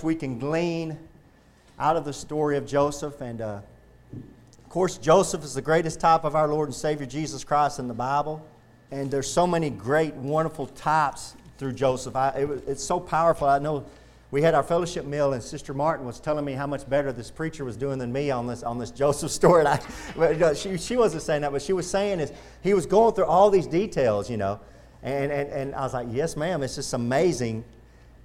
we can glean out of the story of Joseph. And uh, of course, Joseph is the greatest type of our Lord and Savior Jesus Christ in the Bible. And there's so many great, wonderful types through Joseph. I, it, it's so powerful. I know we had our fellowship meal, and Sister Martin was telling me how much better this preacher was doing than me on this on this Joseph story. And I, she, she wasn't saying that, but she was saying is he was going through all these details, you know. And, and, and I was like, yes, ma'am. It's just amazing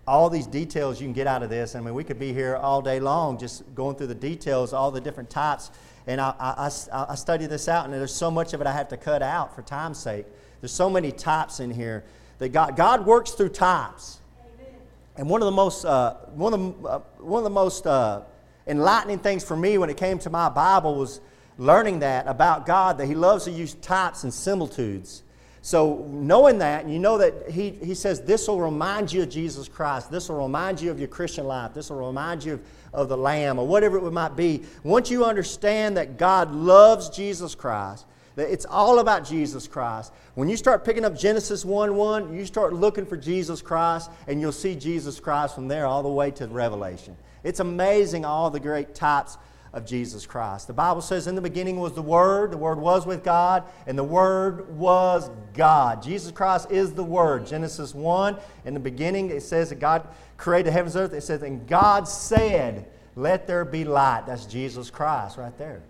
all these details you can get out of this. I mean, we could be here all day long just going through the details, all the different types. And I, I, I, I study this out, and there's so much of it I have to cut out for time's sake. There's so many types in here that God, God works through types. And one of the most, uh, one of the, uh, one of the most uh, enlightening things for me when it came to my Bible was learning that about God, that He loves to use types and similitudes. So, knowing that, you know that he, he says this will remind you of Jesus Christ, this will remind you of your Christian life, this will remind you of, of the Lamb, or whatever it might be. Once you understand that God loves Jesus Christ, that it's all about Jesus Christ. When you start picking up Genesis 1 1, you start looking for Jesus Christ, and you'll see Jesus Christ from there all the way to Revelation. It's amazing all the great types of Jesus Christ. The Bible says, In the beginning was the Word, the Word was with God, and the Word was God. Jesus Christ is the Word. Genesis 1, in the beginning, it says that God created the heavens and earth. It says, And God said, Let there be light. That's Jesus Christ right there.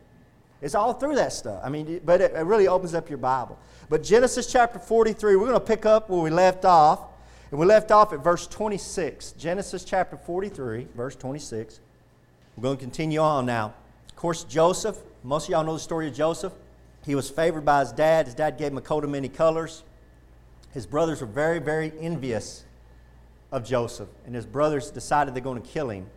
It's all through that stuff. I mean, but it, really opens up your Bible. But Genesis chapter 43, we're going to pick up where we left off. And we left off at verse 26. Genesis chapter 43, verse 26. We're going to continue on now. Of course, Joseph, most of y'all know the story of Joseph. He was favored by his dad. His dad gave him a coat of many colors. His brothers were very, very envious of Joseph. And his brothers decided they're going to kill him.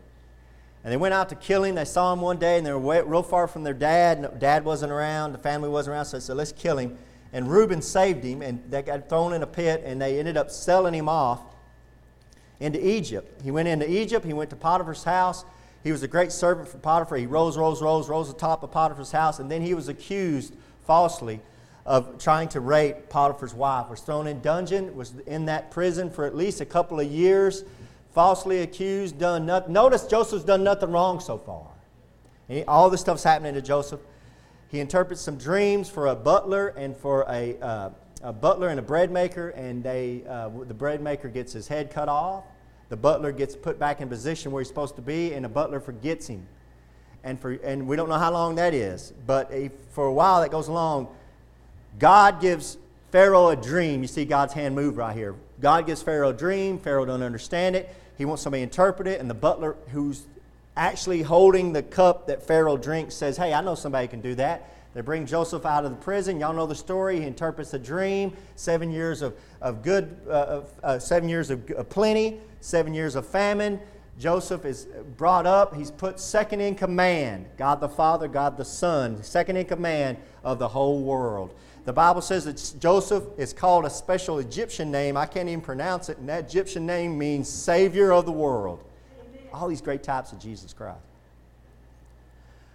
And they went out to kill him. They saw him one day, and they were real far from their dad. Dad wasn't around, the family wasn't around, so they said, let's kill him. And Reuben saved him, and they got thrown in a pit, and they ended up selling him off into Egypt. He went into Egypt, he went to Potiphar's house. He was a great servant for Potiphar. He rose, rose, rose, rose to the top of Potiphar's house, and then he was accused falsely of trying to rape Potiphar's wife. Was thrown in dungeon, was in that prison for at least a couple of years falsely accused, done nothing. Notice Joseph's done nothing wrong so far. He, all this stuff's happening to Joseph. He interprets some dreams for a butler and for a, uh, a butler and a bread maker, and they, uh, the bread maker gets his head cut off. The butler gets put back in position where he's supposed to be, and the butler forgets him. And, for, and we don't know how long that is, but for a while that goes along. God gives Pharaoh a dream. You see God's hand move right here. God gives Pharaoh a dream. Pharaoh don't understand it. He wants somebody to interpret it, and the butler who's actually holding the cup that Pharaoh drinks says, Hey, I know somebody can do that. They bring Joseph out of the prison. Y'all know the story. He interprets a dream. Seven years of, of good, uh, of, uh, seven years of, plenty, seven years of famine. Joseph is brought up. He's put second in command. God the Father, God the Son, second in command of the whole world. The Bible says that Joseph is called a special Egyptian name. I can't even pronounce it, and that Egyptian name means Savior of the world. Amen. All these great types of Jesus Christ.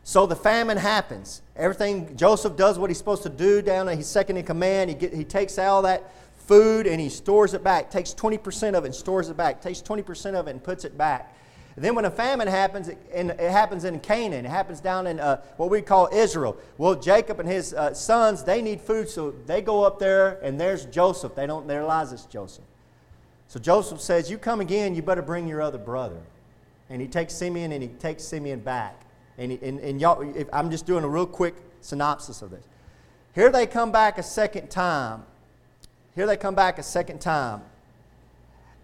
So the famine happens. Everything, Joseph does what he's supposed to do down there. He's second in command. He, get, he takes all that food and he stores it back. Takes 20% of it and stores it back. Takes 20% of it and puts it back. Then when a famine happens, and it happens in Canaan, it happens down in uh, what we call Israel. Well, Jacob and his uh, sons, they need food, so they go up there, and there's Joseph. They don't realize it's Joseph. So Joseph says, You come again, you better bring your other brother. And he takes Simeon and he takes Simeon back. And, and, and y'all, if, I'm just doing a real quick synopsis of this. Here they come back a second time. Here they come back a second time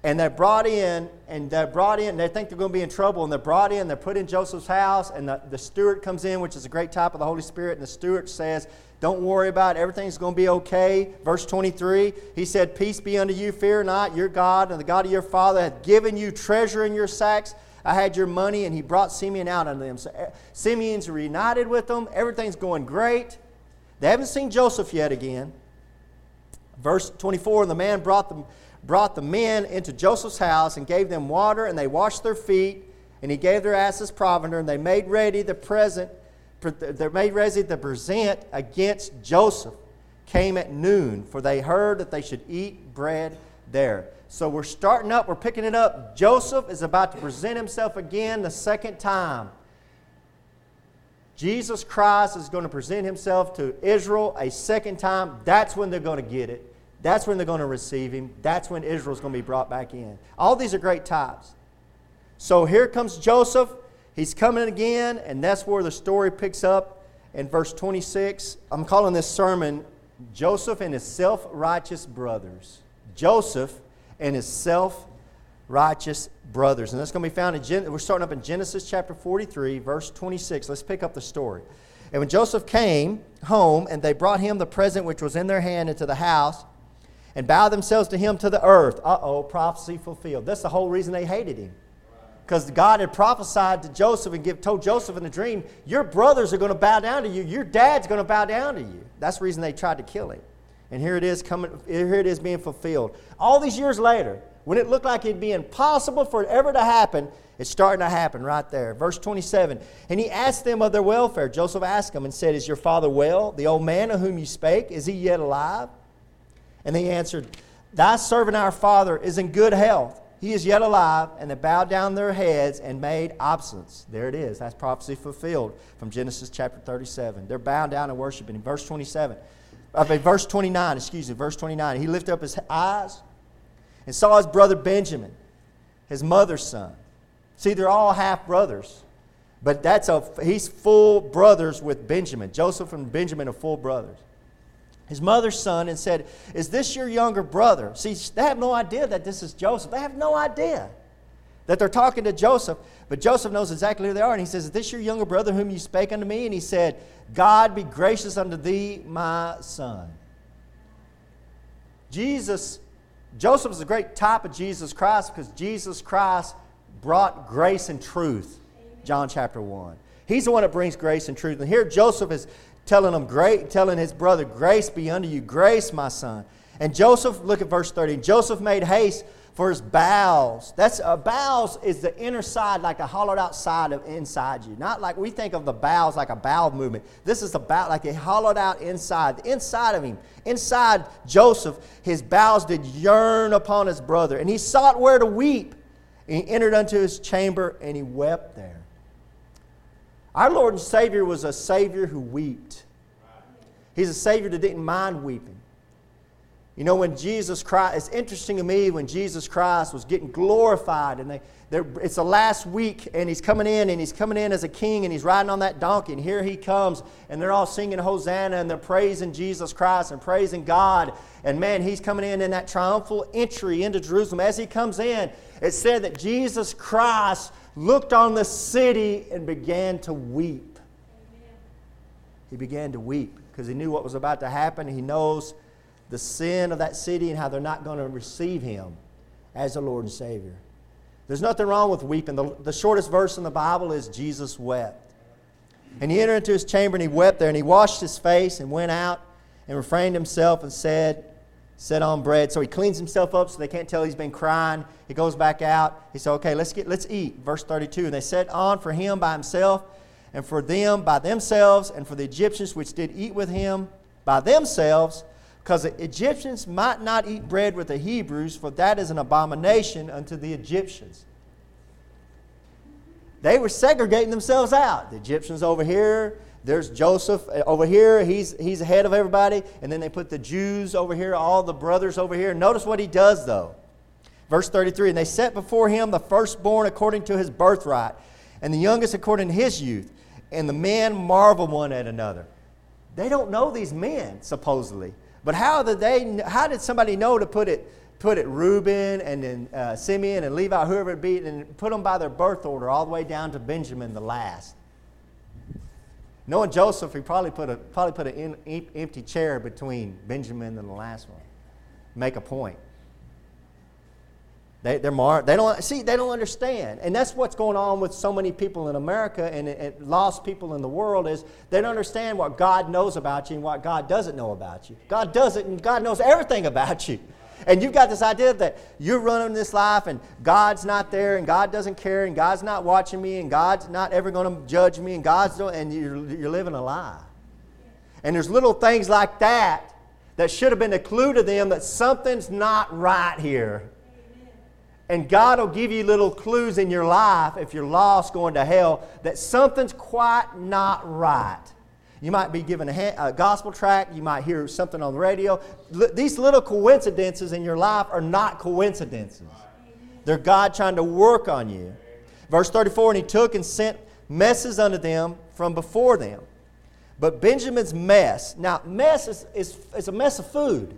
and they're brought in, and they're brought in, they think they're going to be in trouble, and they're brought in, they're put in Joseph's house, and the, the steward comes in, which is a great type of the Holy Spirit, and the steward says, Don't worry about it, everything's going to be okay. Verse 23, he said, Peace be unto you, fear not, your God and the God of your father hath given you treasure in your sacks. I had your money, and he brought Simeon out unto them. So eh, Simeon's reunited with them, everything's going great. They haven't seen Joseph yet again. Verse 24, And the man brought them brought the men into Joseph's house and gave them water, and they washed their feet, and he gave their asses provender, and they made ready the present, they made ready the present against Joseph came at noon, for they heard that they should eat bread there. So we're starting up, we're picking it up. Joseph is about to present himself again the second time. Jesus Christ is going to present himself to Israel a second time. That's when they're going to get it. That's when they're going to receive him. That's when Israel's going to be brought back in. All these are great types. So here comes Joseph. He's coming again, and that's where the story picks up in verse 26. I'm calling this sermon Joseph and his self righteous brothers. Joseph and his self righteous brothers. And that's going to be found in, Gen- we're starting up in Genesis chapter 43, verse 26. Let's pick up the story. And when Joseph came home, and they brought him the present which was in their hand into the house, and bowed themselves to him to the earth. Uh oh, prophecy fulfilled. That's the whole reason they hated him. Because God had prophesied to Joseph and give, told Joseph in the dream, Your brothers are going to bow down to you. Your dad's going to bow down to you. That's the reason they tried to kill him. And here it is coming, here it is being fulfilled. All these years later, when it looked like it'd be impossible for it ever to happen, it's starting to happen right there. Verse 27. And he asked them of their welfare. Joseph asked them and said, Is your father well? The old man of whom you spake, is he yet alive? And they answered, Thy servant our father is in good health. He is yet alive. And they bowed down their heads and made obeisance. There it is. That's prophecy fulfilled from Genesis chapter 37. They're bowing down and worshiping. In verse 27, uh, verse 29, excuse me, verse 29, he lifted up his eyes and saw his brother Benjamin, his mother's son. See, they're all half brothers. But that's a he's full brothers with Benjamin. Joseph and Benjamin are full brothers his mother's son and said, Is this your younger brother? See, they have no idea that this is Joseph. They have no idea that they're talking to Joseph. But Joseph knows exactly who they are. And he says, Is this your younger brother whom you spake unto me? And he said, God be gracious unto thee, my son. Jesus, Joseph is a great type of Jesus Christ because Jesus Christ brought grace and truth. John chapter 1. He's the one that brings grace and truth. And here Joseph is telling him, great, telling his brother, Grace be unto you, grace, my son. And Joseph, look at verse 30. Joseph made haste his bowels. That's uh, bowels is the inner side, like a hollowed out side of inside you. Not like we think of the bowels like a bowel movement. This is about like a hollowed out inside. The inside of him, inside Joseph, his bowels did yearn upon his brother, and he sought where to weep. And he entered unto his chamber and he wept there. Our Lord and Savior was a Savior who wept. He's a Savior that didn't mind weeping. You know, when Jesus Christ, it's interesting to me when Jesus Christ was getting glorified, and they, it's the last week, and he's coming in, and he's coming in as a king, and he's riding on that donkey, and here he comes, and they're all singing Hosanna, and they're praising Jesus Christ and praising God. And man, he's coming in in that triumphal entry into Jerusalem. As he comes in, it said that Jesus Christ looked on the city and began to weep. Amen. He began to weep because he knew what was about to happen. He knows the sin of that city and how they're not going to receive him as the Lord and Savior. There's nothing wrong with weeping. The, the shortest verse in the Bible is Jesus wept. And he entered into his chamber and he wept there and he washed his face and went out and refrained himself and said, set on bread. So he cleans himself up so they can't tell he's been crying. He goes back out. He said, Okay, let's get let's eat. Verse 32. And they set on for him by himself, and for them by themselves, and for the Egyptians which did eat with him by themselves, because the Egyptians might not eat bread with the Hebrews, for that is an abomination unto the Egyptians. They were segregating themselves out. The Egyptians over here, there's Joseph uh, over here. He's, he's ahead of everybody. And then they put the Jews over here, all the brothers over here. Notice what he does, though. Verse 33 And they set before him the firstborn according to his birthright, and the youngest according to his youth. And the men marvel one at another. They don't know these men, supposedly. But how did, they, how did somebody know to put it, put it Reuben and then uh, Simeon and Levi, whoever it be, and put them by their birth order all the way down to Benjamin, the last? Knowing Joseph, he probably put, a, probably put an empty chair between Benjamin and the last one. Make a point. They, they're mar- they don't see they don't understand and that's what's going on with so many people in america and, and lost people in the world is they don't understand what god knows about you and what god doesn't know about you god does it and god knows everything about you and you've got this idea that you're running this life and God's not there and God doesn't care and God's not watching me and God's not ever going to judge me and God's doing, and you're, you're living a lie. And there's little things like that that should have been a clue to them that something's not right here. And God will give you little clues in your life if you're lost going to hell that something's quite not right. You might be given a, a gospel track, you might hear something on the radio. L- these little coincidences in your life are not coincidences, they're God trying to work on you. Verse 34 And he took and sent messes unto them from before them. But Benjamin's mess, now, mess is, is, is a mess of food.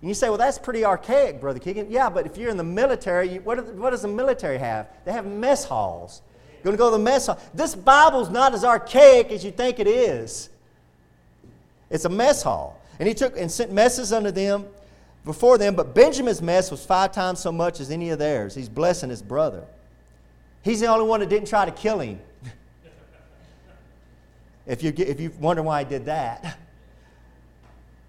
And you say, well, that's pretty archaic, Brother Keegan. Yeah, but if you're in the military, you, what, what, does the military have? They have mess halls. You're going to go to the mess hall. This Bible's not as archaic as you think it is. It's a mess hall. And he took and sent messes unto them before them, but Benjamin's mess was five times so much as any of theirs. He's blessing his brother. He's the only one that didn't try to kill him. if, you, if you wonder why he did that.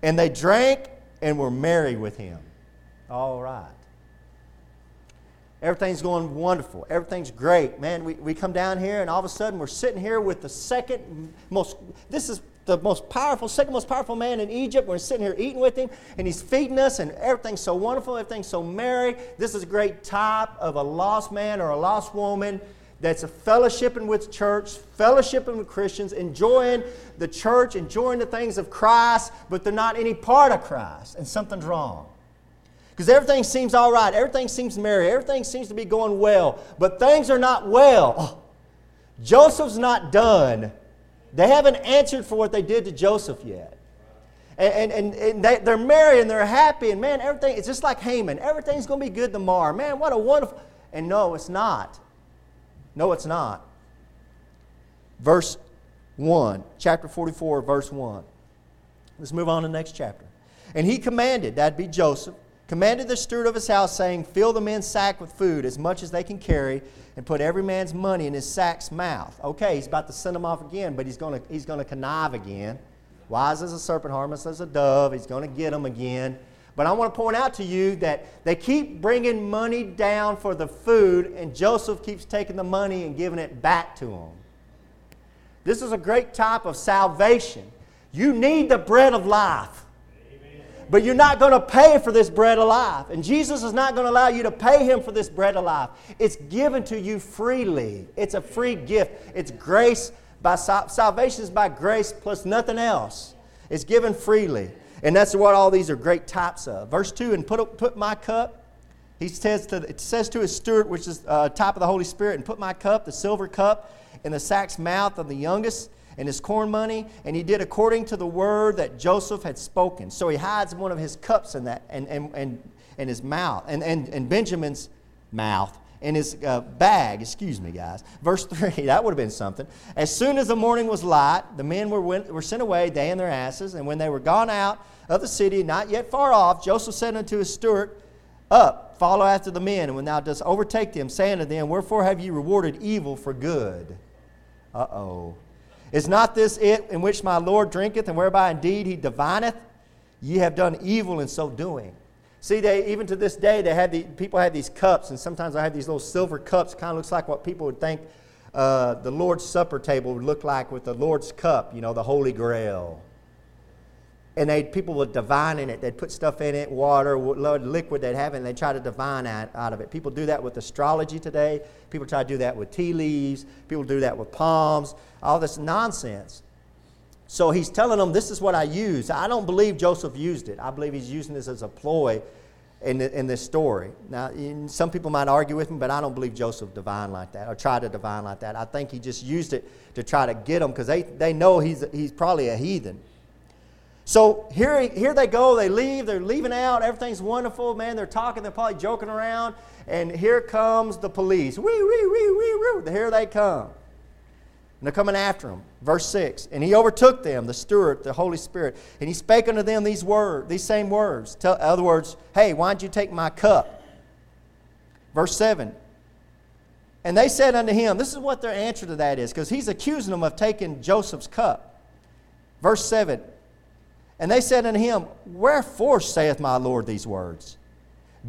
And they drank and were merry with him. All right. Everything's going wonderful. Everything's great. Man, we, we come down here and all of a sudden we're sitting here with the second most, this is the most powerful, second most powerful man in Egypt. We're sitting here eating with him and he's feeding us and everything's so wonderful, everything's so merry. This is a great type of a lost man or a lost woman that's a fellowshipping with church, fellowshipping with Christians, enjoying the church, enjoying the things of Christ, but they're not any part of Christ, and something's wrong. Because everything seems all right, everything seems merry, everything seems to be going well, but things are not well. Oh, Joseph's not done. They haven't answered for what they did to Joseph yet. And, and, and they, they're merry and they're happy, and man, everything, it's just like Haman. Everything's going to be good tomorrow. Man, what a wonderful. And no, it's not. No, it's not. Verse 1, chapter 44, verse 1. Let's move on to the next chapter. And he commanded, that'd be Joseph, commanded the steward of his house, saying, Fill the men's sack with food, as much as they can carry, and put every man's money in his sack's mouth. Okay, he's about to send them off again, but he's going he's to connive again. Wise as a serpent, harmless as a dove. He's going to get them again. But I want to point out to you that they keep bringing money down for the food, and Joseph keeps taking the money and giving it back to them. This is a great type of salvation. You need the bread of life. But you're not going to pay for this bread of life. And Jesus is not going to allow you to pay him for this bread of life. It's given to you freely. It's a free gift. It's grace by salvation is by grace plus nothing else. It's given freely. And that's what all these are great types of. Verse 2 and put, put my cup, he says to, it says to his steward, which is uh, type of the Holy Spirit, and put my cup, the silver cup, in the sack's mouth of the youngest and his corn money, and he did according to the word that Joseph had spoken. So he hides one of his cups in that and, and, and, and his mouth, and, and, and Benjamin's mouth in his uh, bag, excuse me, guys. Verse 3, that would have been something. As soon as the morning was light, the men were, went, were sent away, they and their asses. And when they were gone out of the city, not yet far off, Joseph said unto his steward, Up, follow after the men, and when thou dost overtake them, say unto them, Wherefore have ye rewarded evil for good? Uh oh. Is not this it in which my Lord drinketh, and whereby indeed he divineth? Ye have done evil in so doing. See, they even to this day, they had the, people had these cups, and sometimes I have these little silver cups. Kind of looks like what people would think uh, the Lord's Supper table would look like with the Lord's cup, you know, the Holy Grail. And they people would divine in it. They'd put stuff in it, water, liquid they'd have, and they'd try to divine out, out of it. People do that with astrology today. People try to do that with tea leaves. People do that with palms. All this nonsense. So he's telling them, This is what I use. I don't believe Joseph used it. I believe he's using this as a ploy in, the, in this story. Now, some people might argue with me, but I don't believe Joseph divine like that or try to divine like that. I think he just used it to try to get them because they, they know he's, he's probably a heathen. So here, here they go. They leave. They're leaving out. Everything's wonderful. Man, they're talking. They're probably joking around. And here comes the police. Wee, wee, wee, wee, wee. Here they come. And they're coming after him. Verse 6. And he overtook them, the steward, the Holy Spirit, and he spake unto them these words, these same words. Tell, in other words, hey, why don't you take my cup? Verse 7. And they said unto him, this is what their answer to that is, because he's accusing them of taking Joseph's cup. Verse 7. And they said unto him, Wherefore saith my Lord these words?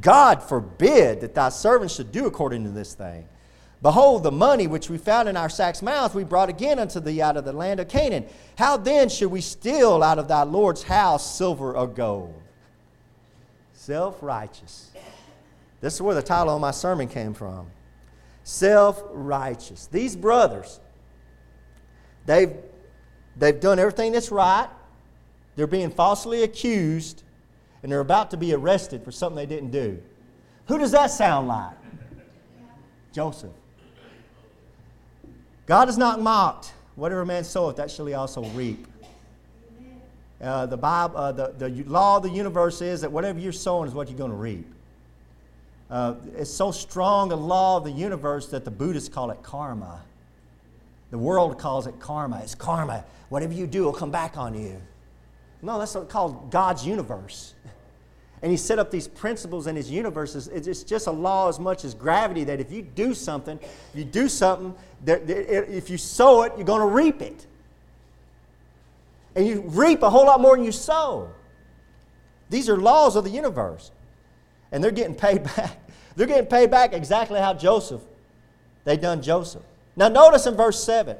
God forbid that thy servants should do according to this thing. Behold, the money which we found in our sack's mouths we brought again unto thee out of the land of Canaan. How then should we steal out of thy Lord's house silver or gold? Self righteous. This is where the title of my sermon came from. Self righteous. These brothers, they've, they've done everything that's right. They're being falsely accused, and they're about to be arrested for something they didn't do. Who does that sound like? Joseph. God is not mocked. Whatever man soweth, that shall he also reap. Uh, the, Bible, uh, the, the law of the universe is that whatever you're sowing is what you're going to reap. Uh, it's so strong a law of the universe that the Buddhists call it karma. The world calls it karma. It's karma. Whatever you do will come back on you. No, that's called God's universe. And he set up these principles in his universe. It's just a law as much as gravity that if you do something, if you do something, if you sow it, you're going to reap it. And you reap a whole lot more than you sow. These are laws of the universe. And they're getting paid back. They're getting paid back exactly how Joseph, they done Joseph. Now notice in verse 7.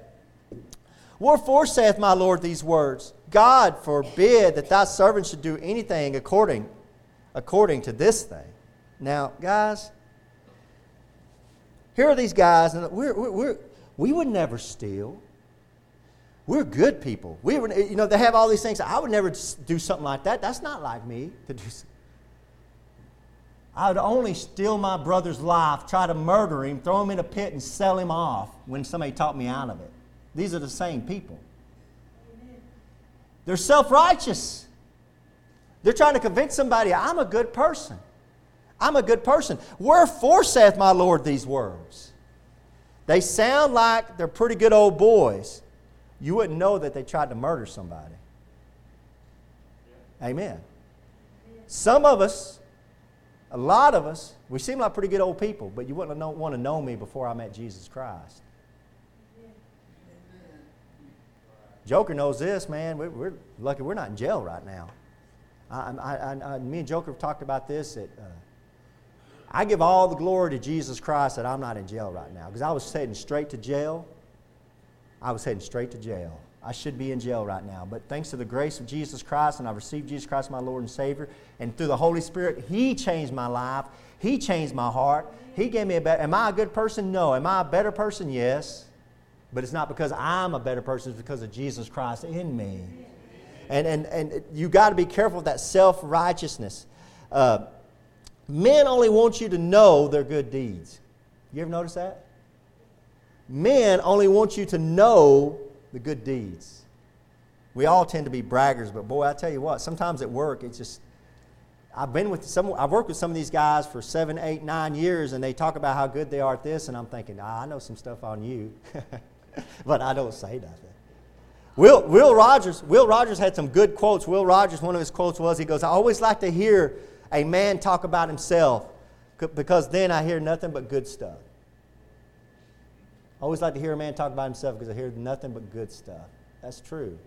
Wherefore saith my Lord these words? God forbid that thy servant should do anything according, according to this thing. Now, guys, here are these guys, and we're, we're, we're, we would never steal. We're good people. We would, you know, they have all these things. I would never do something like that. That's not like me to do. I would only steal my brother's life, try to murder him, throw him in a pit, and sell him off when somebody talked me out of it. These are the same people. They're self righteous. They're trying to convince somebody, I'm a good person. I'm a good person. Wherefore saith my Lord these words? They sound like they're pretty good old boys. You wouldn't know that they tried to murder somebody. Amen. Some of us, a lot of us, we seem like pretty good old people, but you wouldn't want to know me before I met Jesus Christ. Joker knows this, man. We're, we're, lucky we're not in jail right now. I, I, I, me and Joker have talked about this. At, uh, I give all the glory to Jesus Christ that I'm not in jail right now because I was heading straight to jail. I was heading straight to jail. I should be in jail right now. But thanks to the grace of Jesus Christ, and I've received Jesus Christ, my Lord and Savior, and through the Holy Spirit, He changed my life. He changed my heart. He gave me a better. Am I a good person? No. Am I a better person? Yes. But it's not because I'm a better person, it's because of Jesus Christ in me. And, and, and you got to be careful with that self righteousness. Uh, men only want you to know their good deeds. You ever notice that? Men only want you to know the good deeds. We all tend to be braggers, but boy, I tell you what, sometimes at work, it's just. I've been with some. I've worked with some of these guys for seven, eight, nine years, and they talk about how good they are at this, and I'm thinking, ah, I know some stuff on you. but I don't say nothing. Will, Will Rogers, Will Rogers had some good quotes. Will Rogers, one of his quotes was, he goes, I always like to hear a man talk about himself because then I hear nothing but good stuff. I always like to hear a man talk about himself because I hear nothing but good stuff. That's true.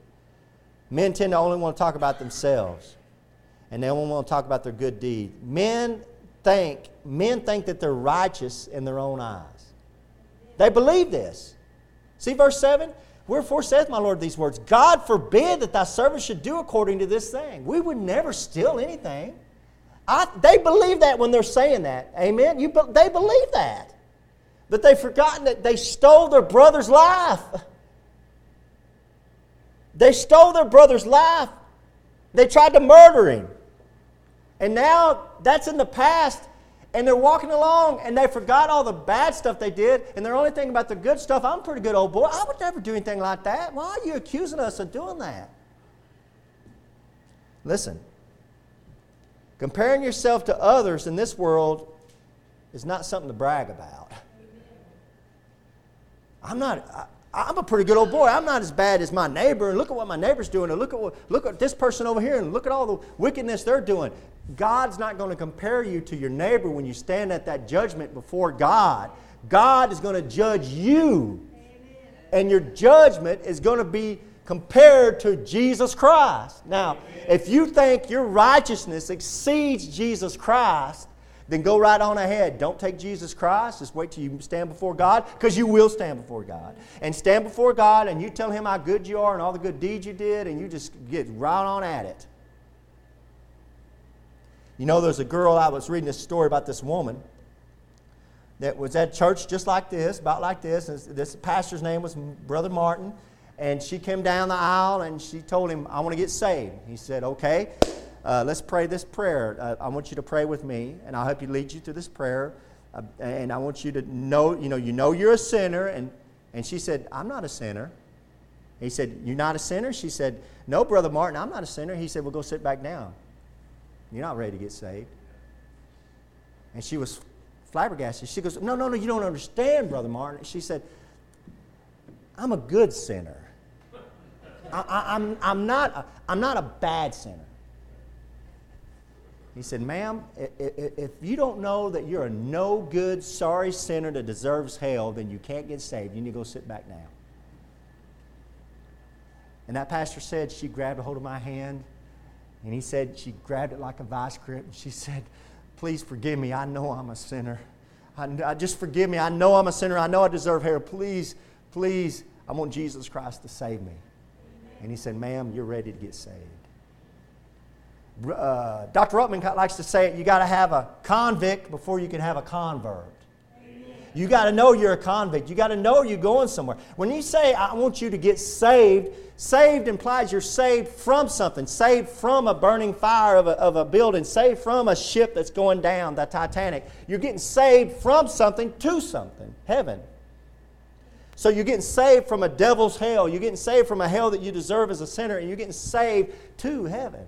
Men tend to only want to talk about themselves, and they only want to talk about their good deed. Men think, men think that they're righteous in their own eyes. They believe this. See verse 7? Wherefore saith my Lord these words God forbid that thy servant should do according to this thing. We would never steal anything. I, they believe that when they're saying that. Amen? You, they believe that. But they've forgotten that they stole their brother's life. They stole their brother's life. They tried to murder him. And now that's in the past and they're walking along and they forgot all the bad stuff they did and they're only thinking about the good stuff. I'm a pretty good old boy. I would never do anything like that. Why are you accusing us of doing that? Listen, comparing yourself to others in this world is not something to brag about. I'm not. I, am a pretty good old boy. I'm not as bad as my neighbor. And look at what my neighbor's doing. And look at what, look at this person over here. And look at all the wickedness they're doing. God's not going to compare you to your neighbor when you stand at that judgment before God. God is going to judge you. And your judgment is going to be compared to Jesus Christ. Now, if you think your righteousness exceeds Jesus Christ, then go right on ahead. Don't take Jesus Christ. Just wait till you stand before God, because you will stand before God. And stand before God, and you tell Him how good you are and all the good deeds you did, and you just get right on at it. You know, there's a girl, I was reading this story about this woman. that was at church just like this, about like this. And this pastor's name was Brother Martin. And she came down the aisle and she told him, I want to get saved. He said, Okay, uh, let's pray this prayer. Uh, I want you to pray with me, and I'll help you lead you through this prayer. Uh, and I want you to know, you know, you know you're a sinner. And, and she said, I'm not a sinner. He said, You're not a sinner? She said, No, Brother Martin, I'm not a sinner. He said, Well, go sit back down. You're not ready to get saved. And she was flabbergasted. She goes, No, no, no, you don't understand, Brother Martin. She said, I'm a good sinner. I, am I'm, I'm, not a, I'm not a bad sinner. He said, Ma'am, if you don't know that you're a no good, sorry sinner that deserves hell, then you can't get saved. You need to go sit back now. And that pastor said she grabbed a hold of my hand, and he said she grabbed it like a vice grip, and she said, Please forgive me. I know I'm a sinner. I, I just forgive me. I know I'm a sinner. I know I deserve hell. Please, please, I want Jesus Christ to save me. And he said, Ma'am, you're ready to get saved. Uh, Dr. Ruckman likes to say it you got to have a convict before you can have a convert. You got to know you're a convict. You got to know you're going somewhere. When you say, I want you to get saved, saved implies you're saved from something, saved from a burning fire of a, of a building, saved from a ship that's going down, the Titanic. You're getting saved from something to something, heaven. So you're getting saved from a devil's hell. You're getting saved from a hell that you deserve as a sinner, and you're getting saved to heaven.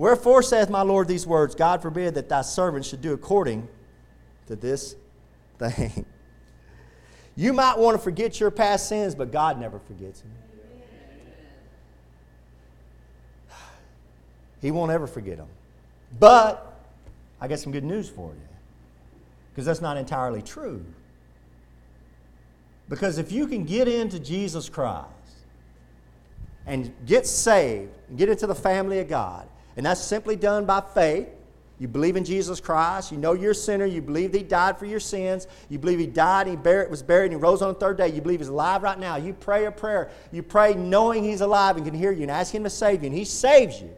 Wherefore saith my Lord these words God forbid that thy servant should do according to this thing. You might want to forget your past sins, but God never forgets them. He won't ever forget them. But I got some good news for you because that's not entirely true. Because if you can get into Jesus Christ and get saved and get into the family of God, and that's simply done by faith. You believe in Jesus Christ. You know you're a sinner. You believe He died for your sins. You believe He died, and He was buried, and He rose on the third day. You believe He's alive right now. You pray a prayer. You pray knowing He's alive and can hear you and ask Him to save you, and He saves you.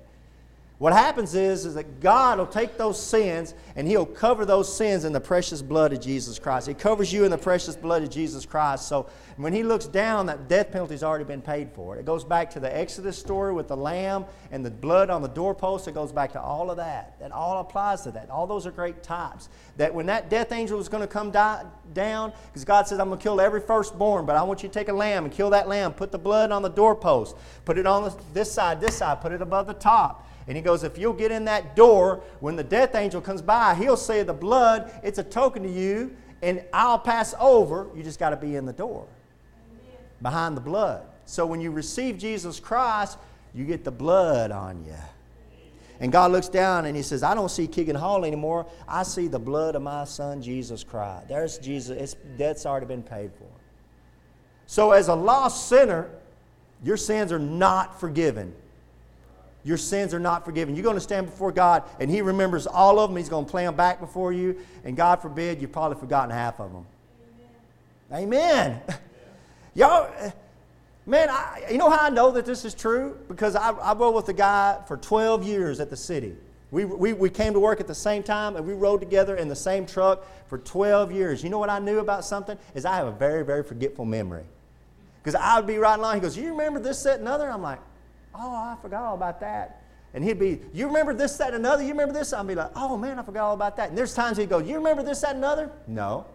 What happens is, is that God will take those sins and He'll cover those sins in the precious blood of Jesus Christ. He covers you in the precious blood of Jesus Christ. So when He looks down, that death penalty's already been paid for. It goes back to the Exodus story with the lamb and the blood on the doorpost. It goes back to all of that. That all applies to that. All those are great types. That when that death angel is going to come die, down, because God says, I'm going to kill every firstborn, but I want you to take a lamb and kill that lamb. Put the blood on the doorpost. Put it on this side, this side. Put it above the top. And he goes, If you'll get in that door, when the death angel comes by, he'll say, The blood, it's a token to you, and I'll pass over. You just got to be in the door behind the blood. So when you receive Jesus Christ, you get the blood on you. And God looks down and He says, I don't see Keegan Hall anymore. I see the blood of my son, Jesus Christ. There's Jesus. It's, debt's already been paid for. So, as a lost sinner, your sins are not forgiven. Your sins are not forgiven. You're going to stand before God, and He remembers all of them. He's going to play them back before you, and God forbid you've probably forgotten half of them. Amen. Amen. Y'all, eh, man, I, you know how I know that this is true? Because I, I rode with a guy for 12 years at the city. We, we, we came to work at the same time, and we rode together in the same truck for 12 years. You know what I knew about something? Is I have a very, very forgetful memory. Because I would be riding along, he goes, You remember this, that, and other? I'm like, Oh, I forgot all about that. And he'd be, You remember this, that, and another? You remember this? I'd be like, Oh, man, I forgot all about that. And there's times he'd go, You remember this, that, and another? No.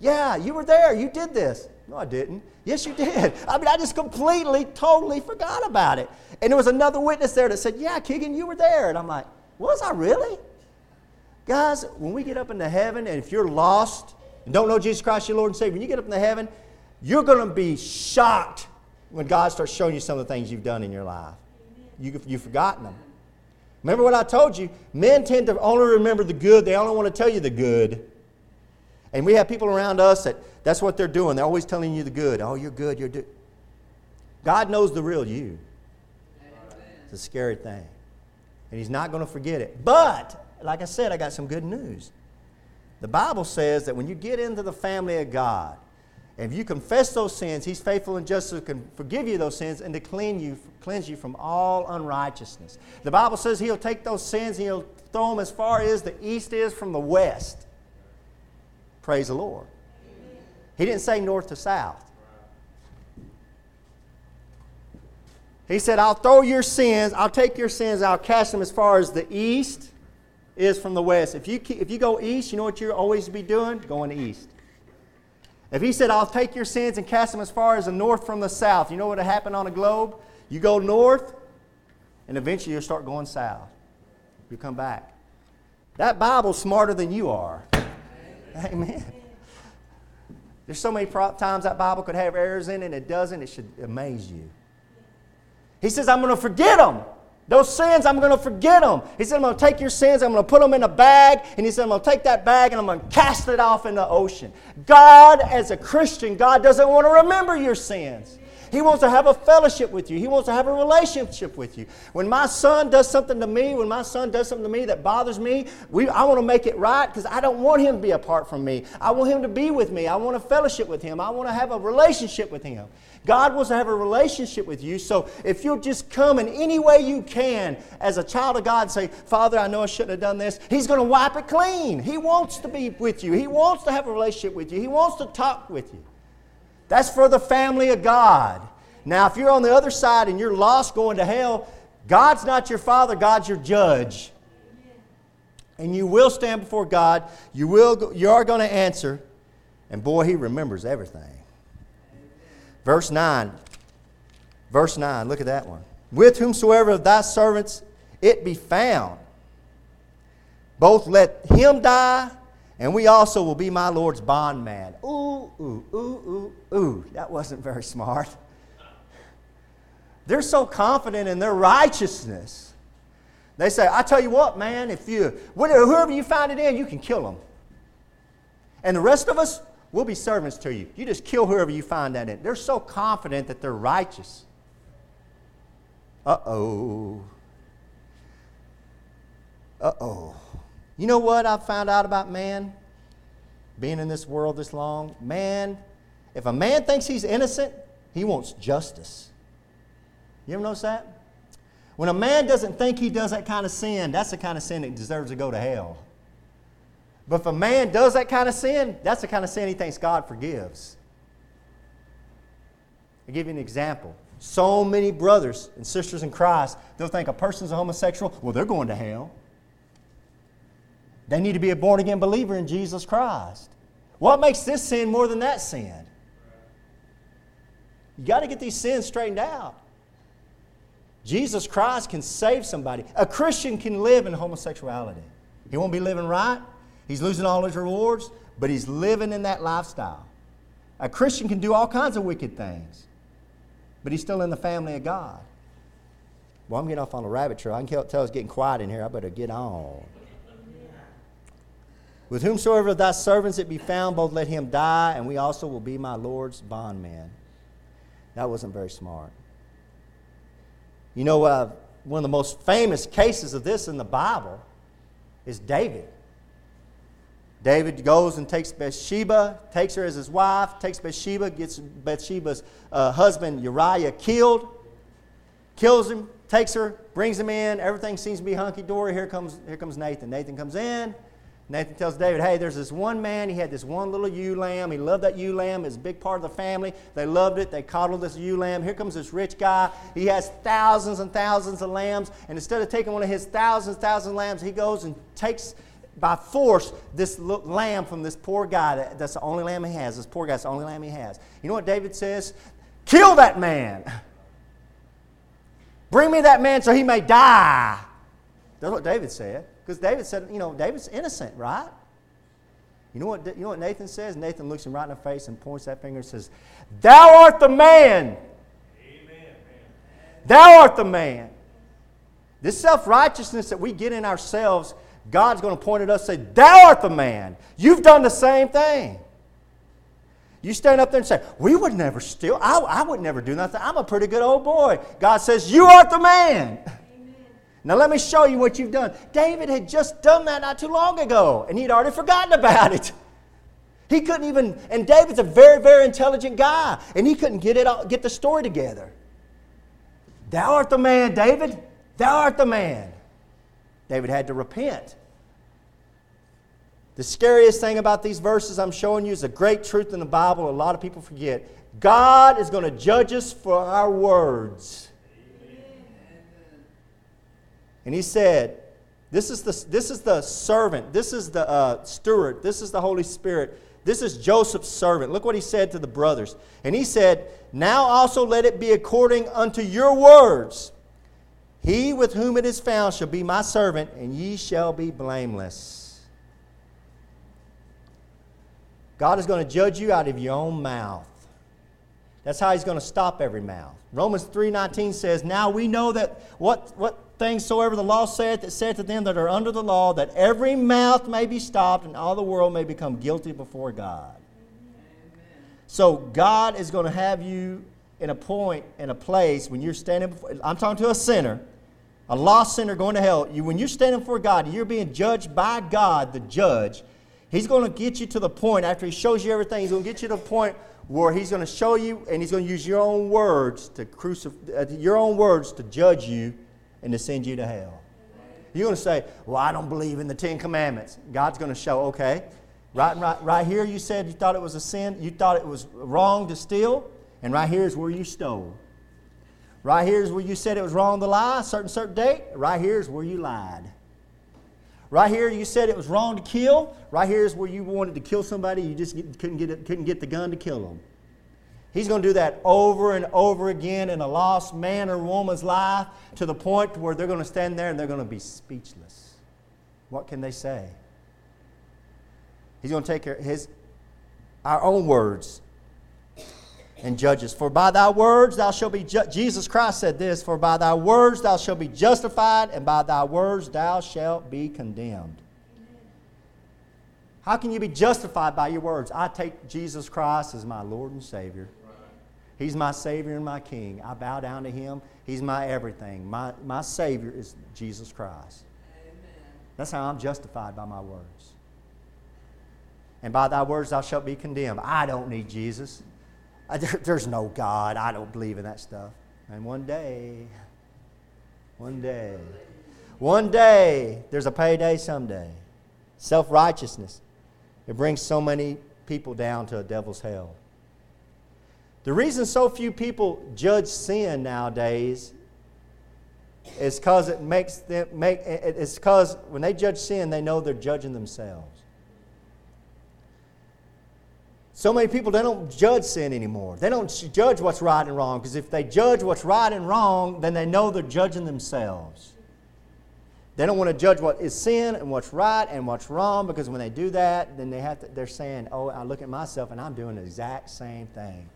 Yeah, you were there. You did this. No, I didn't. Yes, you did. I mean, I just completely, totally forgot about it. And there was another witness there that said, Yeah, Keegan, you were there. And I'm like, Was I really? Guys, when we get up into heaven, and if you're lost and don't know Jesus Christ, your Lord and Savior, when you get up into heaven, you're going to be shocked when God starts showing you some of the things you've done in your life. You, you've forgotten them. Remember what I told you? Men tend to only remember the good, they only want to tell you the good. And we have people around us that that's what they're doing. They're always telling you the good. Oh, you're good, you're good. God knows the real you. It's a scary thing. And He's not going to forget it. But, like I said, I got some good news. The Bible says that when you get into the family of God, If you confess those sins, He's faithful and just to forgive you those sins and to cleanse you, cleanse you from all unrighteousness. The Bible says He'll take those sins and He'll throw them as far as the east is from the west. Praise the Lord. He didn't say north to south. He said, I'll throw your sins, I'll take your sins, I'll cast them as far as the east is from the west. If you, if you go east, you know what you'll always be doing? Going east. If he said, I'll take your sins and cast them as far as the north from the south, you know what will happen on a globe? You go north, and eventually you'll start going south. You come back. That Bible's smarter than you are. Amen. There's so many times that Bible could have errors in it, and it doesn't. It should amaze you. He says, I'm going to forget them. Those sins, I'm going to forget them. He said, I'm going to take your sins, I'm going to put them in a bag, and he said, I'm going to take that bag and I'm going to cast it off in the ocean. God, as a Christian, God doesn't want to remember your sins. He wants to have a fellowship with you. He wants to have a relationship with you. When my son does something to me, when my son does something to me that bothers me, we, I want to make it right because I don't want him to be apart from me. I want him to be with me. I want a fellowship with him. I want to have a relationship with him. God wants to have a relationship with you. So if you'll just come in any way you can as a child of God and say, Father, I know I shouldn't have done this, He's going to wipe it clean. He wants to be with you, He wants to have a relationship with you, He wants to talk with you. That's for the family of God. Now, if you're on the other side and you're lost going to hell, God's not your father, God's your judge. And you will stand before God. You, will, you are going to answer. And boy, He remembers everything. Verse 9. Verse 9, look at that one. With whomsoever of thy servants it be found, both let him die, and we also will be my Lord's bondman. Ooh, ooh, ooh, ooh, ooh. That wasn't very smart. They're so confident in their righteousness. They say, I tell you what, man, if you, whoever you find it in, you can kill them. And the rest of us, We'll be servants to you. You just kill whoever you find that in. They're so confident that they're righteous. Uh oh. Uh oh. You know what I've found out about man? Being in this world this long? Man, if a man thinks he's innocent, he wants justice. You ever notice that? When a man doesn't think he does that kind of sin, that's the kind of sin that deserves to go to hell. But if a man does that kind of sin, that's the kind of sin he thinks God forgives. I'll give you an example. So many brothers and sisters in Christ, they'll think a person's a homosexual, well, they're going to hell. They need to be a born again believer in Jesus Christ. What makes this sin more than that sin? You got to get these sins straightened out. Jesus Christ can save somebody. A Christian can live in homosexuality. He won't be living right, He's losing all his rewards, but he's living in that lifestyle. A Christian can do all kinds of wicked things, but he's still in the family of God. Well, I'm getting off on a rabbit trail. I can tell it's getting quiet in here. I better get on. With whomsoever of thy servants it be found, both let him die, and we also will be my Lord's bondman. That wasn't very smart. You know, uh, one of the most famous cases of this in the Bible is David. David goes and takes Bathsheba, takes her as his wife, takes Bathsheba, gets Bathsheba's uh, husband Uriah killed, kills him, takes her, brings him in. Everything seems to be hunky dory. Here comes, here comes Nathan. Nathan comes in. Nathan tells David, hey, there's this one man. He had this one little ewe lamb. He loved that ewe lamb. It's a big part of the family. They loved it. They coddled this ewe lamb. Here comes this rich guy. He has thousands and thousands of lambs. And instead of taking one of his thousands, thousands of lambs, he goes and takes by force this lamb from this poor guy. That, that's the only lamb he has. This poor guy's the only lamb he has. You know what David says? Kill that man. Bring me that man so he may die. That's what David said. Because David said, you know, David's innocent, right? You know what, you know what Nathan says? Nathan looks him right in the face and points that finger and says, Thou art the man. Amen. Thou art the man. This self righteousness that we get in ourselves God's going to point at us and say, Thou art the man. You've done the same thing. You stand up there and say, We would never steal. I, I would never do nothing. I'm a pretty good old boy. God says, You are the man. Amen. Now let me show you what you've done. David had just done that not too long ago, and he'd already forgotten about it. He couldn't even, and David's a very, very intelligent guy, and he couldn't get, it all, get the story together. Thou art the man, David. Thou art the man. David had to repent. The scariest thing about these verses I'm showing you is a great truth in the Bible a lot of people forget. God is going to judge us for our words. And he said, this is the, this is the servant, this is the uh, steward, this is the Holy Spirit, this is Joseph's servant. Look what he said to the brothers. And he said, Now also let it be according unto your words. He with whom it is found shall be my servant, and ye shall be blameless. God is going to judge you out of your own mouth. That's how he's going to stop every mouth. Romans 3:19 says, "Now we know that what what things soever the law saith, that saith to them that are under the law, that every mouth may be stopped and all the world may become guilty before God." So God is going to have you in a point, in a place when you're standing before, I'm talking to a sinner, a lost sinner going to hell. You, when you're standing before God, you're being judged by God, the judge. He's going to get you to the point, after He shows you everything, He's going to get you to the point where He's going to show you and He's going to use your own words to crucify, uh, your own words to judge you and to send you to hell. You're going to say, Well, I don't believe in the Ten Commandments. God's going to show, okay. Right, right, right here, you said you thought it was a sin. You thought it was wrong to steal. And right here is where you stole. Right here is where you said it was wrong to lie, certain certain date. Right here is where you lied. Right here, you said it was wrong to kill. Right here is where you wanted to kill somebody, you just couldn't get, it, couldn't get the gun to kill them. He's going to do that over and over again in a lost man or woman's life to the point where they're going to stand there and they're going to be speechless. What can they say? He's going to take his, our own words and judges. For by thy words thou shalt be ju- Jesus Christ said this, for by thy words thou shalt be justified, and by thy words thou shalt be condemned. How can you be justified by your words? I take Jesus Christ as my Lord and Savior. He's my Savior and my King. I bow down to Him. He's my everything. My, my Savior is Jesus Christ. Amen. That's how I'm justified by my words. And by thy words thou shalt be condemned. I don't need Jesus. There's no God. I don't believe in that stuff. And one day, one day, one day, there's a payday someday. Self righteousness. It brings so many people down to a devil's hell. The reason so few people judge sin nowadays is because it makes them make it's because when they judge sin, they know they're judging themselves. So many people, they don't judge sin anymore. They don't judge what's right and wrong because if they judge what's right and wrong, then they know they're judging themselves. They don't want to judge what is sin and what's right and what's wrong because when they do that, then they have to, they're saying, oh, I look at myself and I'm doing the exact same thing.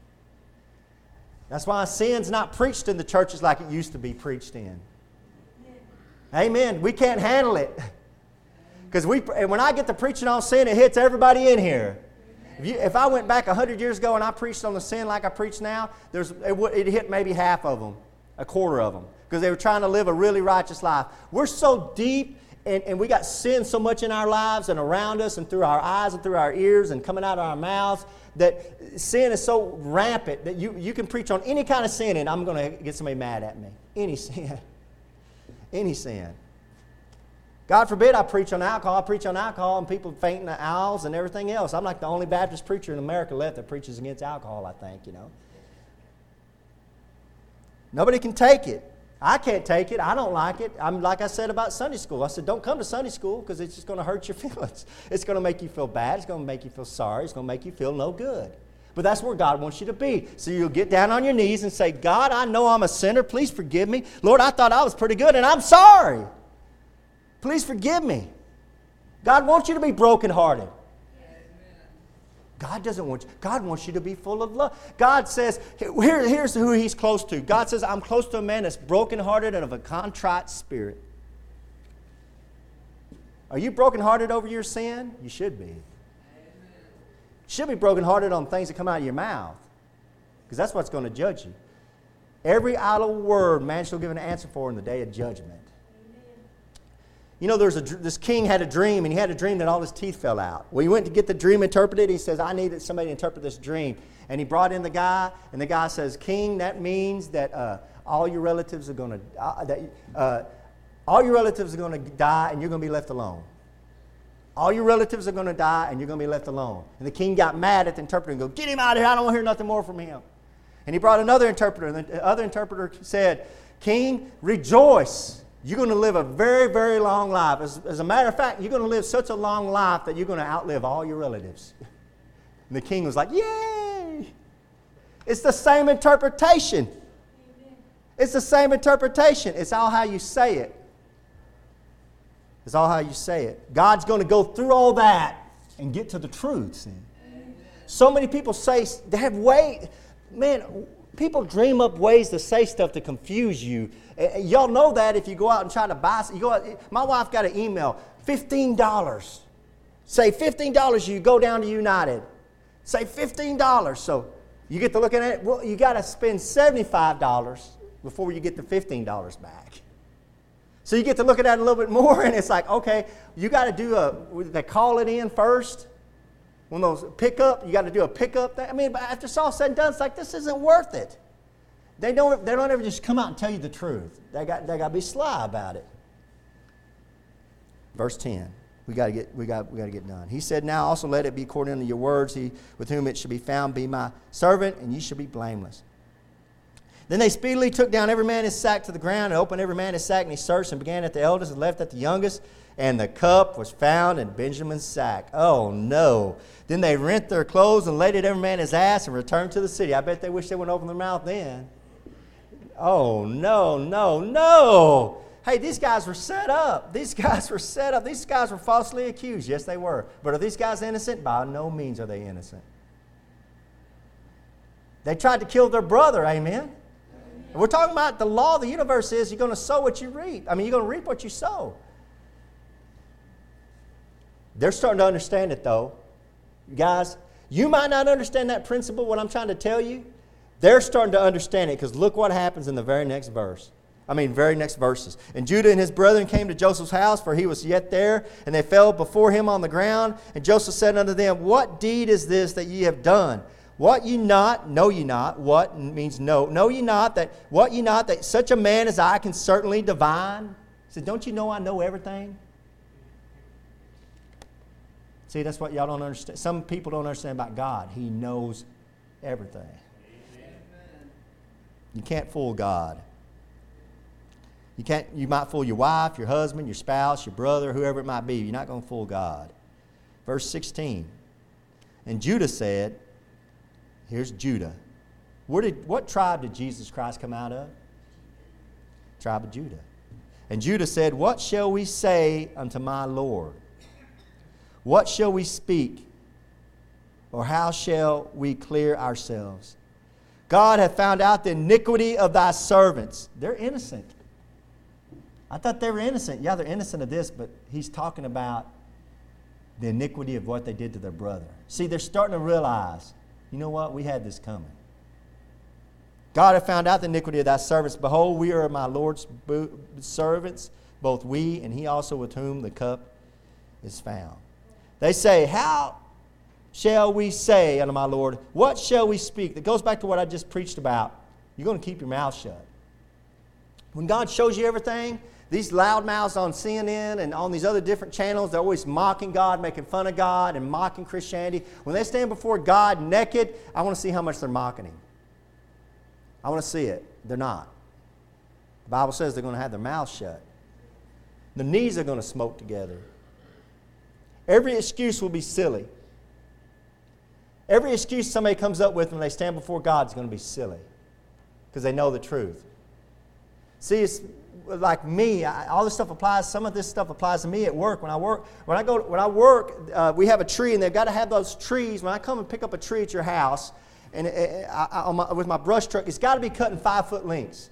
That's why sin's not preached in the churches like it used to be preached in. Amen. We can't handle it. Because we, when I get to preaching on sin, it hits everybody in here. If, you, if I went back 100 years ago and I preached on the sin like I preach now, there's, it, would, it hit maybe half of them, a quarter of them, because they were trying to live a really righteous life. We're so deep and, and we got sin so much in our lives and around us and through our eyes and through our ears and coming out of our mouths that sin is so rampant that you, you can preach on any kind of sin and I'm going to get somebody mad at me. Any sin. any sin. God forbid I preach on alcohol. I preach on alcohol and people fainting the owls and everything else. I'm like the only Baptist preacher in America left that preaches against alcohol, I think, you know. Nobody can take it. I can't take it. I don't like it. I'm like I said about Sunday school. I said, don't come to Sunday school because it's just going to hurt your feelings. It's going to make you feel bad. It's going to make you feel sorry. It's going to make you feel no good. But that's where God wants you to be. So you'll get down on your knees and say, God, I know I'm a sinner. Please forgive me. Lord, I thought I was pretty good and I'm sorry. Please forgive me. God wants you to be brokenhearted. God doesn't want you. God wants you to be full of love. God says, here, here's who He's close to. God says, I'm close to a man that's brokenhearted and of a contrite spirit. Are you brokenhearted over your sin? You should be. You should be brokenhearted on things that come out of your mouth, because that's what's going to judge you. Every idle word man shall give an answer for in the day of judgment. You know, there's a, this king had a dream, and he had a dream that all his teeth fell out. Well, he went to get the dream interpreted. He says, I need somebody to interpret this dream. And he brought in the guy, and the guy says, King, that means that uh, all your relatives are going to uh, that uh, all your relatives are going to die, and you're going to be left alone. All your relatives are going to die, and you're going to be left alone. And the king got mad at the interpreter and go, Get him out of here! I don't want to hear nothing more from him. And he brought another interpreter, and the other interpreter said, King, rejoice you're going to live a very, very long life. As, as a matter of fact, you're going to live such a long life that you're going to outlive all your relatives. And the king was like, Yay! It's the same interpretation. It's the same interpretation. It's all how you say it. It's all how you say it. God's going to go through all that and get to the truth. So many people say, they have way, man, people dream up ways to say stuff to confuse you Eh, eh, y'all know that if you go out and try to buy, you go out, my wife got an email, $15. Say $15, you go down to United. Say $15. So you get to look at it, well, you got to spend $75 before you get the $15 back. So you get to look at that a little bit more, and it's like, okay, you got to do a, they call it in first. When those pickup, you got to do a pickup. I mean, but after it's all said and done, it's like, this isn't worth it. They don't, they don't ever just come out and tell you the truth. They got, they got to be sly about it. Verse 10. We got to get we got we got to get done. He said, "Now also let it be according to your words. He with whom it should be found be my servant, and ye shall be blameless." Then they speedily took down every man his sack to the ground, and opened every man his sack, and he searched and began at the eldest and left at the youngest. And the cup was found in Benjamin's sack. Oh no! Then they rent their clothes and laid it every man his ass and returned to the city. I bet they wish they wouldn't open their mouth then. Oh, no, no, no. Hey, these guys were set up. These guys were set up. These guys were falsely accused. Yes, they were. But are these guys innocent? By no means are they innocent. They tried to kill their brother, amen? we're talking about the law of the universe is you're going to sow what you reap. I mean, you're going to reap what you sow. They're starting to understand it, though. Guys, you might not understand that principle, what I'm trying to tell you, they're starting to understand it because look what happens in the very next verse. I mean, very next verses. And Judah and his brethren came to Joseph's house, for he was yet there, and they fell before him on the ground. And Joseph said unto them, What deed is this that ye have done? What ye not, know ye not. What means no. Know ye not that, what ye not, that such a man as I can certainly divine? He said, Don't you know I know everything? See, that's what y'all don't understand. Some people don't understand about God. He knows everything. You can't fool God. You, can't, you might fool your wife, your husband, your spouse, your brother, whoever it might be. You're not going to fool God. Verse 16. And Judah said, Here's Judah. Where did, what tribe did Jesus Christ come out of? Tribe of Judah. And Judah said, What shall we say unto my Lord? What shall we speak? Or how shall we clear ourselves? God hath found out the iniquity of thy servants. They're innocent. I thought they were innocent. Yeah, they're innocent of this, but he's talking about the iniquity of what they did to their brother. See, they're starting to realize, you know what? We had this coming. God hath found out the iniquity of thy servants. Behold, we are my Lord's servants, both we and he also with whom the cup is found. They say, How shall we say unto my Lord? What shall we speak? That goes back to what I just preached about. You're going to keep your mouth shut. When God shows you everything, these loudmouths on CNN and on these other different channels, they're always mocking God, making fun of God, and mocking Christianity. When they stand before God naked, I want to see how much they're mocking Him. I want to see it. They're not. The Bible says they're going to have their mouths shut. The knees are going to smoke together. Every excuse will be silly. Every excuse somebody comes up with when they stand before God is going to be silly because they know the truth. See, it's like me. I, all this stuff applies. Some of this stuff applies to me at work. When I work, when I go, when I work, uh, we have a tree, and they've got to have those trees. When I come and pick up a tree at your house, and it, uh, I, I, my, with my brush truck, it's got to be cut in five foot lengths.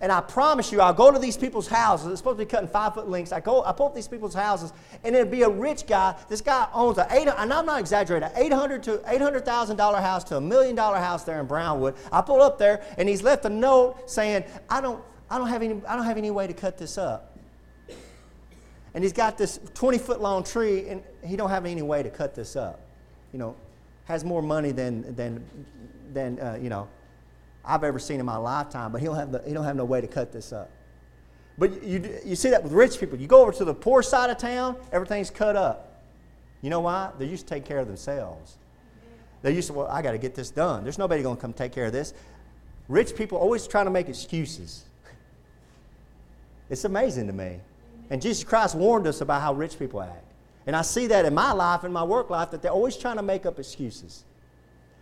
And I promise you, I'll go to these people's houses. It's supposed to be cutting five foot lengths. I go, I pull up these people's houses, and it'd be a rich guy. This guy owns a eight, and I'm not exaggerating, eight hundred to eight hundred thousand dollar house to a million dollar house there in Brownwood. I pull up there, and he's left a note saying, "I don't, I don't have any, I don't have any way to cut this up." And he's got this 20 foot long tree, and he don't have any way to cut this up. You know, has more money than, than, than uh, you know, I've ever seen in my lifetime, but he don't have, the, he don't have no way to cut this up. But you, you see that with rich people. You go over to the poor side of town, everything's cut up. You know why? They used to take care of themselves. They used to, well, I got to get this done. There's nobody going to come take care of this. Rich people always trying to make excuses. It's amazing to me. And Jesus Christ warned us about how rich people act. And I see that in my life, in my work life, that they're always trying to make up excuses.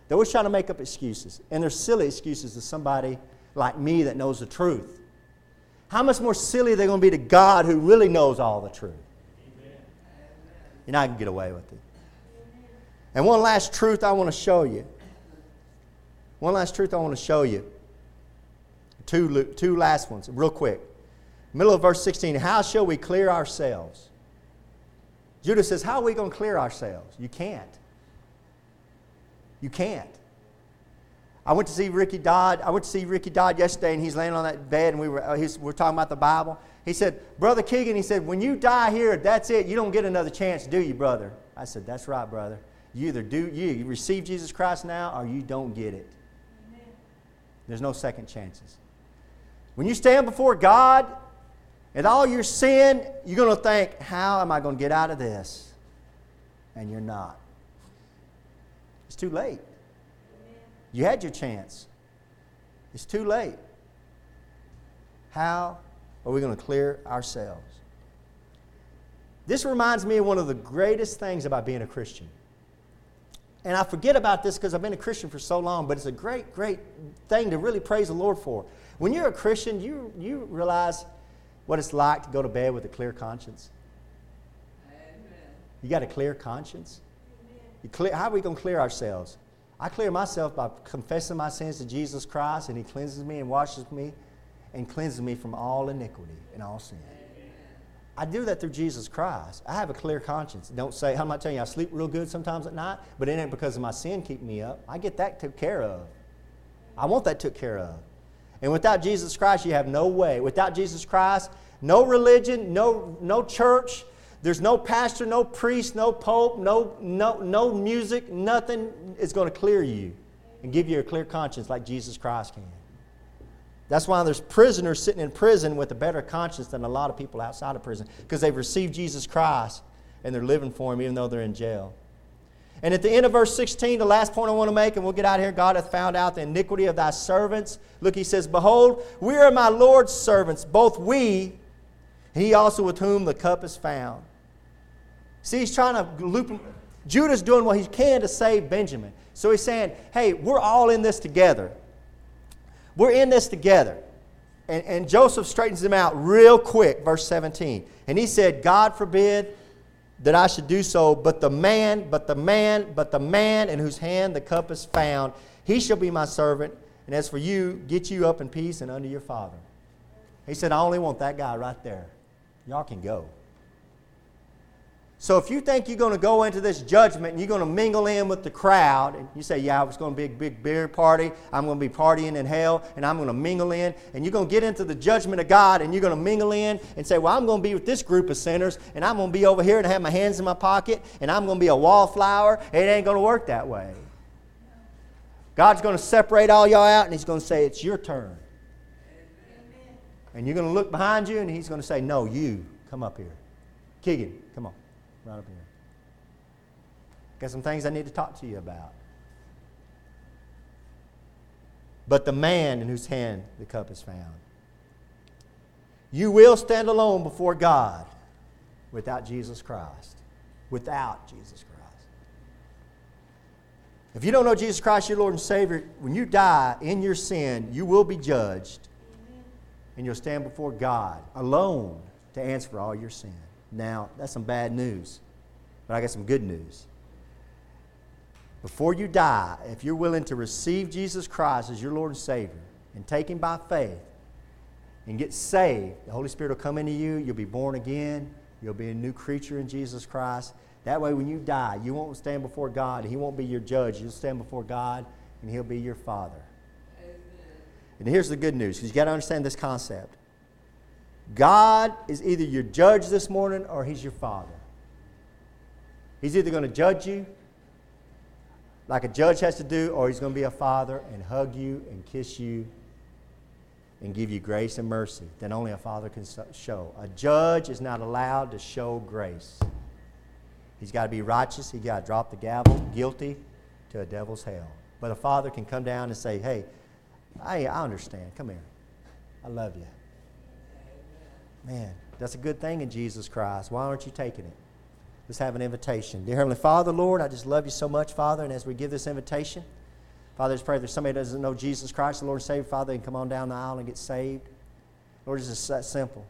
They're always trying to make up excuses. And they're silly excuses to somebody like me that knows the truth. How much more silly are they going to be to God who really knows all the truth? And I can get away with it. And one last truth I want to show you. One last truth I want to show you. Two, two last ones, real quick. Middle of verse 16 How shall we clear ourselves? Judah says, How are we going to clear ourselves? You can't. You can't. I went to see Ricky Dodd. I went to see Ricky Dodd yesterday, and he's laying on that bed, and we were, uh, we were talking about the Bible. He said, Brother Keegan, he said, when you die here, that's it. You don't get another chance, do you, brother? I said, That's right, brother. You either do, you receive Jesus Christ now, or you don't get it. Amen. There's no second chances. When you stand before God and all your sin, you're going to think, How am I going to get out of this? And you're not. It's too late. You had your chance. It's too late. How are we going to clear ourselves? This reminds me of one of the greatest things about being a Christian. And I forget about this because I've been a Christian for so long, but it's a great, great thing to really praise the Lord for. When you're a Christian, you, you realize what it's like to go to bed with a clear conscience. Amen. You got a clear conscience? Clear, how are we going to clear ourselves? I clear myself by confessing my sins to Jesus Christ, and He cleanses me and washes me and cleanses me from all iniquity and all sin. I do that through Jesus Christ. I have a clear conscience. Don't say, I'm not telling you I sleep real good sometimes at night, but it ain't because of my sin keeping me up. I get that took care of. I want that took care of. And without Jesus Christ, you have no way. Without Jesus Christ, no religion, no, no church, there's no pastor, no priest, no pope, no, no, no music, nothing is going to clear you and give you a clear conscience like Jesus Christ can. That's why there's prisoners sitting in prison with a better conscience than a lot of people outside of prison because they've received Jesus Christ and they're living for Him even though they're in jail. And at the end of verse 16, the last point I want to make, and we'll get out here God hath found out the iniquity of thy servants. Look, he says, Behold, we are my Lord's servants, both we, he also with whom the cup is found. See, he's trying to loop. Judah's doing what he can to save Benjamin. So he's saying, hey, we're all in this together. We're in this together. And, and Joseph straightens him out real quick, verse 17. And he said, God forbid that I should do so, but the man, but the man, but the man in whose hand the cup is found, he shall be my servant. And as for you, get you up in peace and under your father. He said, I only want that guy right there. Y'all can go. So if you think you're going to go into this judgment and you're going to mingle in with the crowd, and you say, Yeah, it's going to be a big beer party, I'm going to be partying in hell, and I'm going to mingle in, and you're going to get into the judgment of God and you're going to mingle in and say, Well, I'm going to be with this group of sinners, and I'm going to be over here and have my hands in my pocket, and I'm going to be a wallflower. It ain't going to work that way. God's going to separate all y'all out, and He's going to say, It's your turn. And you're going to look behind you, and He's going to say, No, you, come up here. Keegan, come on right up here. Got some things I need to talk to you about. But the man in whose hand the cup is found. You will stand alone before God without Jesus Christ. Without Jesus Christ. If you don't know Jesus Christ, your Lord and Savior, when you die in your sin, you will be judged. And you'll stand before God alone to answer for all your sin. Now, that's some bad news, but I got some good news. Before you die, if you're willing to receive Jesus Christ as your Lord and Savior and take Him by faith and get saved, the Holy Spirit will come into you. You'll be born again. You'll be a new creature in Jesus Christ. That way, when you die, you won't stand before God. He won't be your judge. You'll stand before God, and He'll be your Father. And here's the good news because you got to understand this concept. God is either your judge this morning or He's your Father. He's either going to judge you like a judge has to do, or He's going to be a Father and hug you and kiss you and give you grace and mercy that only a Father can show. A judge is not allowed to show grace. He's got to be righteous. He's got to drop the gavel, guilty to a devil's hell. But a father can come down and say, Hey, I, I understand. Come here. I love you. Man, that's a good thing in Jesus Christ. Why aren't you taking it? Let's have an invitation. Dear Heavenly Father, Lord, I just love you so much, Father. And as we give this invitation, Father, just pray there's somebody that doesn't know Jesus Christ, the Lord and Savior, Father, can come on down the aisle and get saved. Lord, it's just that simple.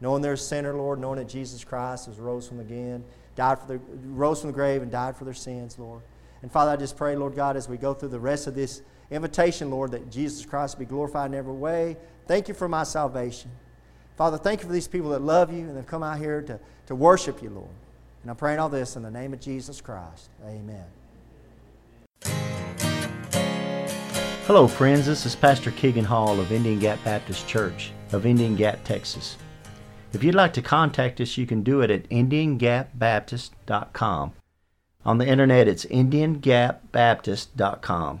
Knowing they're a sinner, Lord, knowing that Jesus Christ was rose from again, died for the rose from the grave and died for their sins, Lord. And Father, I just pray, Lord God, as we go through the rest of this invitation, Lord, that Jesus Christ be glorified in every way. Thank you for my salvation. Father, thank you for these people that love you and have come out here to, to worship you, Lord. And I'm praying all this in the name of Jesus Christ. Amen. Hello, friends. This is Pastor Keegan Hall of Indian Gap Baptist Church of Indian Gap, Texas. If you'd like to contact us, you can do it at IndianGapBaptist.com. On the internet, it's IndianGapBaptist.com.